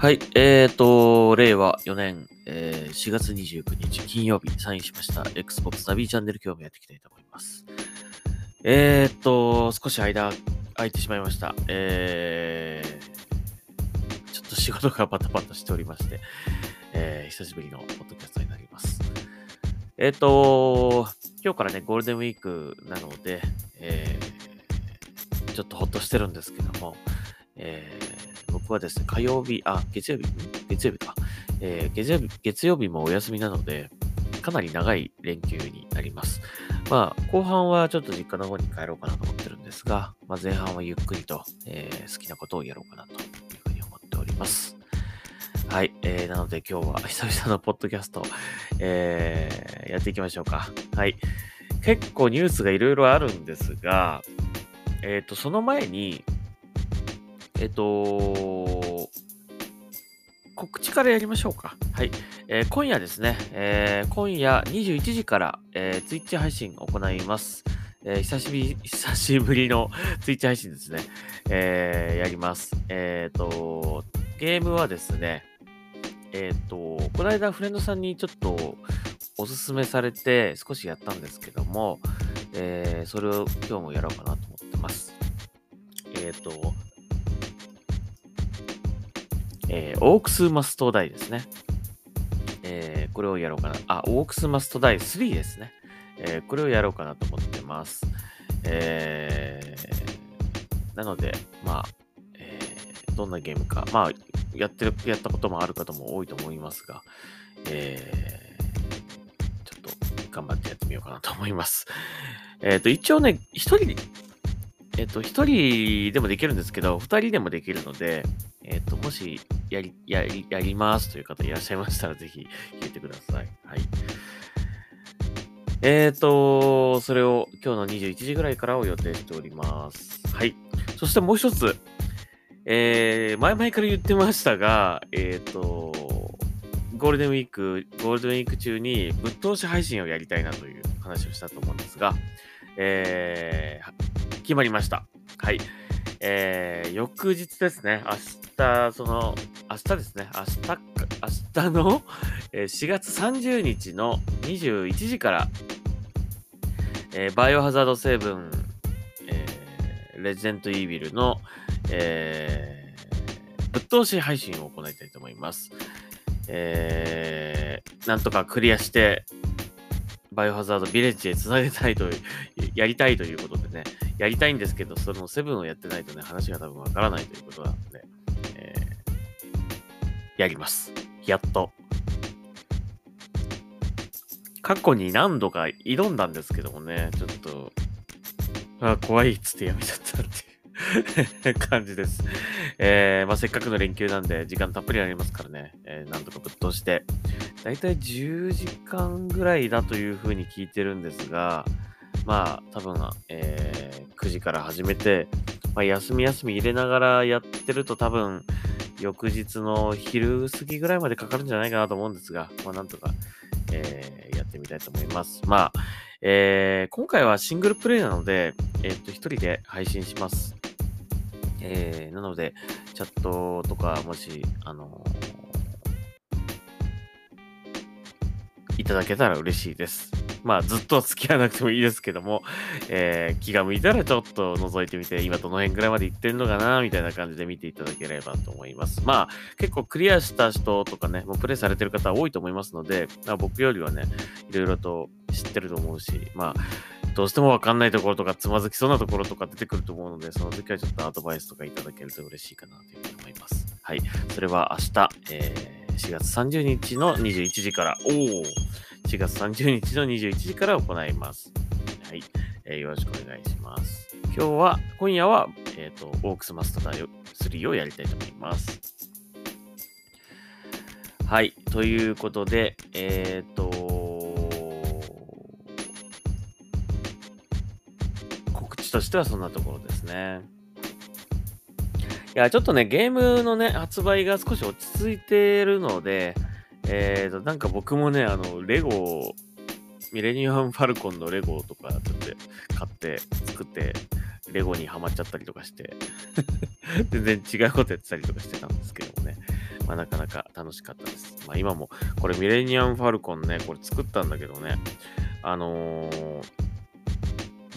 はい、えーと、令和4年、えー4月29日金曜日にサインしました Xbox ナビチャンネル今日もやっていきたいと思います。えーと、少し間空いてしまいました。えー、ちょっと仕事がバタバタしておりまして、えー久しぶりのポッドキャストになります。えーと、今日からね、ゴールデンウィークなので、えーちょっとほっとしてるんですけども、えーはですね、火曜日、あ、月曜日、月曜日か。えー月曜日、月曜日もお休みなので、かなり長い連休になります。まあ、後半はちょっと実家の方に帰ろうかなと思ってるんですが、まあ、前半はゆっくりと、えー好きなことをやろうかなというふうに思っております。はい。えー、なので今日は久々のポッドキャスト、えーやっていきましょうか。はい。結構ニュースがいろいろあるんですが、えっ、と、その前に、えっ、と、告知からやりましょうか。はい。えー今夜ですね、えー今夜21時から、えー、Twitch 配信を行います。えー久しぶり、久しぶりの Twitch 配信ですね。えーやります。えっ、と、ゲームはですね、えっ、と、この間フレンドさんにちょっとおすすめされて少しやったんですけども、えーそれを今日もやろうかなと思ってます。えっ、と、えーオークスマストダイですね。えーこれをやろうかな。あ、オークスマストダイ3ですね。えーこれをやろうかなと思ってます。えーなので、まあ、えーどんなゲームか、まあ、やってる、やったこともある方も多いと思いますが、えーちょっと頑張ってやってみようかなと思います。えっ、と、一応ね、一人、えっ、と、一人でもできるんですけど、二人でもできるので、えっ、と、もし、やり、やり、やりますという方いらっしゃいましたら、ぜひ、聞いてください。はい。えっ、と、それを今日の21時ぐらいからを予定しております。はい。そしてもう一つ、えー、前々から言ってましたが、えっ、と、ゴールデンウィーク、ゴールデンウィーク中にぶっ通し配信をやりたいなという話をしたと思うんですが、えー、決まりました。はい。えー、翌日ですね、明日、その、明日ですね、明日、明日の、4月30日の21時から、えーバイオハザード7、えーレジェントイービルの、えーぶっ通し配信を行いたいと思います。えーなんとかクリアして、バイオハザードビレッジへつなげたいという、やりたいということでね、やりたいんですけど、そのセブンをやってないとね、話が多分わからないということなので、えーやります。やっと。過去に何度か挑んだんですけどもね、ちょっと、あ怖いっつってやめちゃったっていう 感じです。えーまあ、せっかくの連休なんで、時間たっぷりありますからね、えーなんとかぶっ通して、だいたい10時間ぐらいだというふうに聞いてるんですが、まあ、多分、えー9時から始めて、まあ、休み休み入れながらやってると多分、翌日の昼過ぎぐらいまでかかるんじゃないかなと思うんですが、まあ、なんとか、えーやってみたいと思います。まあ、えー今回はシングルプレイなので、えーっと、一人で配信します。えーなので、チャットとか、もし、あのーいただけたら嬉しいです。まあ、ずっと付き合わなくてもいいですけども、えー気が向いたらちょっと覗いてみて、今どの辺ぐらいまで行ってるのかな、みたいな感じで見ていただければと思います。まあ、結構クリアした人とかね、もうプレイされてる方多いと思いますので、まあ、僕よりはね、いろいろと知ってると思うし、まあ、どうしてもわかんないところとか、つまずきそうなところとか出てくると思うので、その時はちょっとアドバイスとかいただけると嬉しいかなというふうに思います。はい。それは明日、えー4月30日の21時から、おお4月30日の21時から行います。はい。えーよろしくお願いします。今日は、今夜は、えっ、と、オークスマスター3をやりたいと思います。はい。ということで、えっ、と、告知としてはそんなところですね。いや、ちょっとね、ゲームのね、発売が少し落ち着いてるので、えーと、なんか僕もね、あの、レゴ、ミレニアム・ファルコンのレゴとか、ちょっと買って、作って、レゴにハマっちゃったりとかして、全然違うことやってたりとかしてたんですけどもね。まあ、なかなか楽しかったです。まあ、今も、これミレニアム・ファルコンね、これ作ったんだけどね、あのー、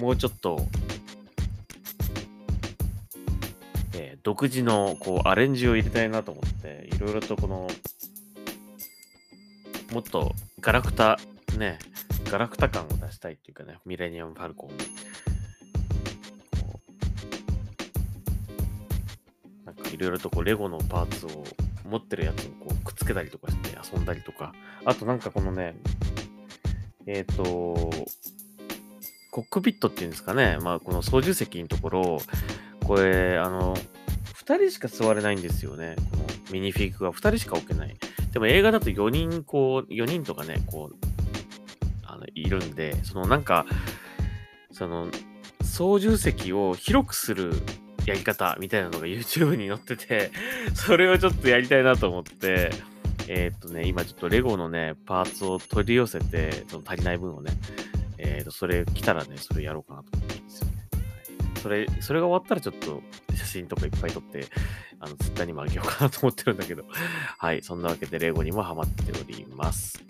もうちょっと、え、独自のこうアレンジを入れたいなと思って、いろいろとこの、もっとガラクタ、ね、ガラクタ感を出したいっていうかね、ミレニアム・ファルコン。なんかいろいろとこうレゴのパーツを持ってるやつをこうくっつけたりとかして遊んだりとか、あとなんかこのね、えっ、ー、と、コックピットっていうんですかね、まあこの操縦席のところ、これ、あの、2人しか座れないんですよね。このミニフィグが2人しか置けない。でも映画だと4人、こう、4人とかね、こう、あのいるんで、そのなんか、その、操縦席を広くするやり方みたいなのが YouTube に載ってて、それをちょっとやりたいなと思って、えー、っとね、今ちょっとレゴのね、パーツを取り寄せて、その足りない分をね、えー、っと、それ来たらね、それやろうかなと思ってるんですよね。はい、それ、それが終わったらちょっと真とかいっぱい撮って、あの、ツイッターにもあげようかなと思ってるんだけど、はい、そんなわけでレゴにもハマっております。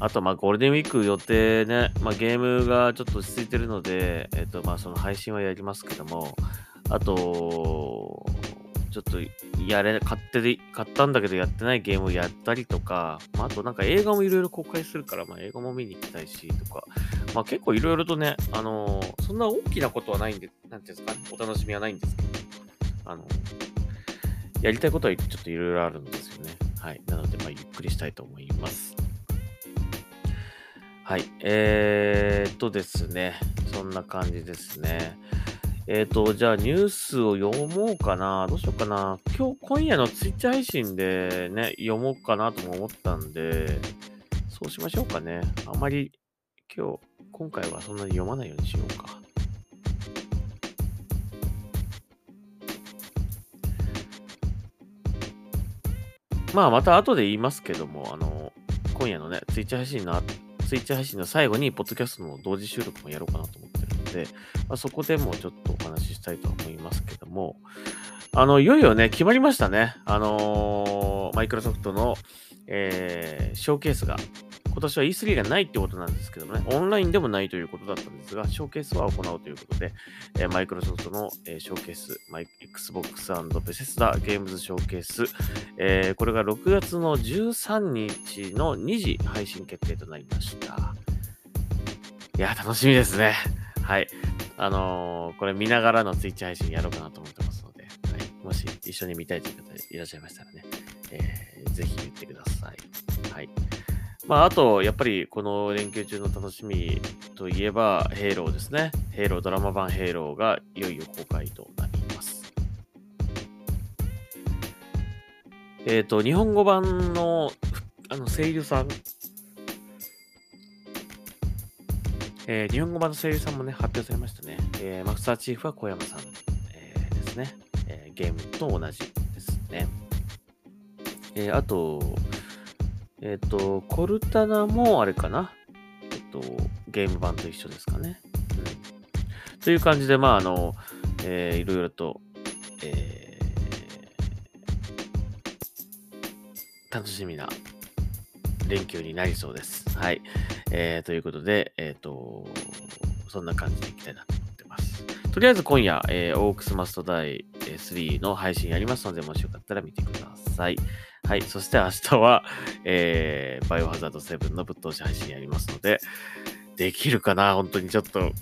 あと、まあ、ゴールデンウィーク予定ね、まあ、ゲームがちょっと落ち着いてるので、えっ、と、まあ、その配信はやりますけども、あと、ちょっと、やれ、買ってで、買ったんだけどやってないゲームをやったりとか、まあ、あとなんか映画もいろいろ公開するから、まあ、映画も見に行きたいし、とか、まあ、結構いろいろとね、あのー、そんな大きなことはないんで、なんていうんですか、お楽しみはないんですけど、あのやりたいことはちょっといろいろあるんですよね。はい。なので、まあ、ゆっくりしたいと思います。はい。えー、っとですね。そんな感じですね。えっ、と、じゃあニュースを読もうかな。どうしようかな。今日、今夜のツイッチ配信でね、読もうかなとも思ったんで、そうしましょうかね。あまり今日、今回はそんなに読まないようにしようか。まあ、また後で言いますけども、あの、今夜のね、ツイッチ配信のツイッチ配信の最後に、ポッドキャストの同時収録もやろうかなと思ってるので、まあ、そこでもちょっとお話ししたいと思いますけども、あの、いよいよね、決まりましたね。あのマイクロソフトの、えー、ショーケースが今年は E3 がないってことなんですけどもね、オンラインでもないということだったんですが、ショーケースは行うということで、え、マイクロソフトの、えー、ショーケース、マイ Xbox& ベセスダゲームズショーケース、えー、これが6月の13日の2時配信決定となりました。いや、楽しみですね。はい。あのー、これ見ながらのツイッチ配信やろうかなと思ってますので、はい、もし一緒に見たいという方いらっしゃいましたらね、えー、ぜひ言ってください。はい。まあ、あと、やっぱりこの連休中の楽しみといえば、ヘイローですね。ヘイロー、ドラマ版ヘイローがいよいよ公開となります。えっ、ー、と、日本語版の、あの、声優さん、えー、日本語版の声優さんもね、発表されましたね。えー、マスターチーフは小山さん、えー、ですね、えゲームと同じですね。えあと、えっ、ー、と、コルタナもあれかな？えっ、と、ゲーム版と一緒ですかね。うん。という感じで、まあ、あの、えー、いろいろと、えー、楽しみな連休になりそうです。はい。えー、ということで、えっ、ー、と、そんな感じでいきたいなと思ってます。とりあえず今夜、えー、オークスマストダイ3の配信やりますので、もしよかったら見てください。はい。そして明日は、えー、バイオハザード7のぶっ通し配信やりますので、できるかな？本当にちょっと、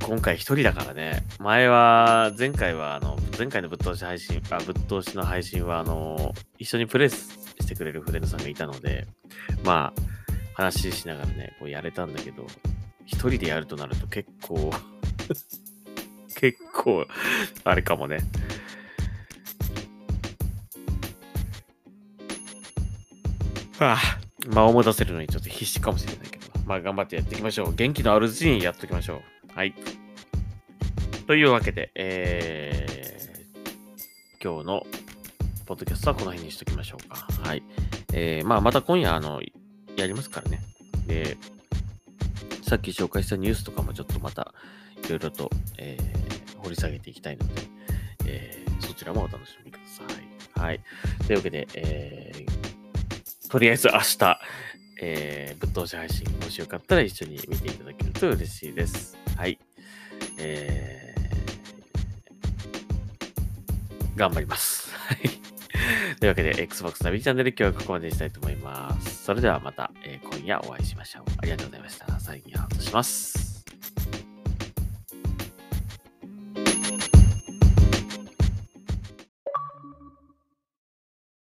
今回一人だからね。前は、前回は、あの、前回のぶっ通し配信、あ、ぶっ通しの配信は、あの、一緒にプレイしてくれるフレンドさんがいたので、まあ、話しながらね、こうやれたんだけど、一人でやるとなると結構 結構、あれかもね。あ間を戻せるのにちょっと必死かもしれないけど、まあ頑張ってやっていきましょう。元気のあるうちにやっておきましょう。はい。というわけで、えー、今日のポッドキャストはこの辺にしときましょうか。はい。えー、まあまた今夜、あの、やりますからね。で、さっき紹介したニュースとかもちょっとまたいろいろと、えー、掘り下げていきたいので、えー、そちらもお楽しみください。はい。というわけで、えー、とりあえず明日、えー、ぶっ通し配信、もしよかったら一緒に見ていただけると嬉しいです。はい。えー、頑張ります。はい。というわけで、Xbox ナビチャンネル今日はここまでにしたいと思います。それではまた、えー、今夜お会いしましょう。ありがとうございました。最近アウトします。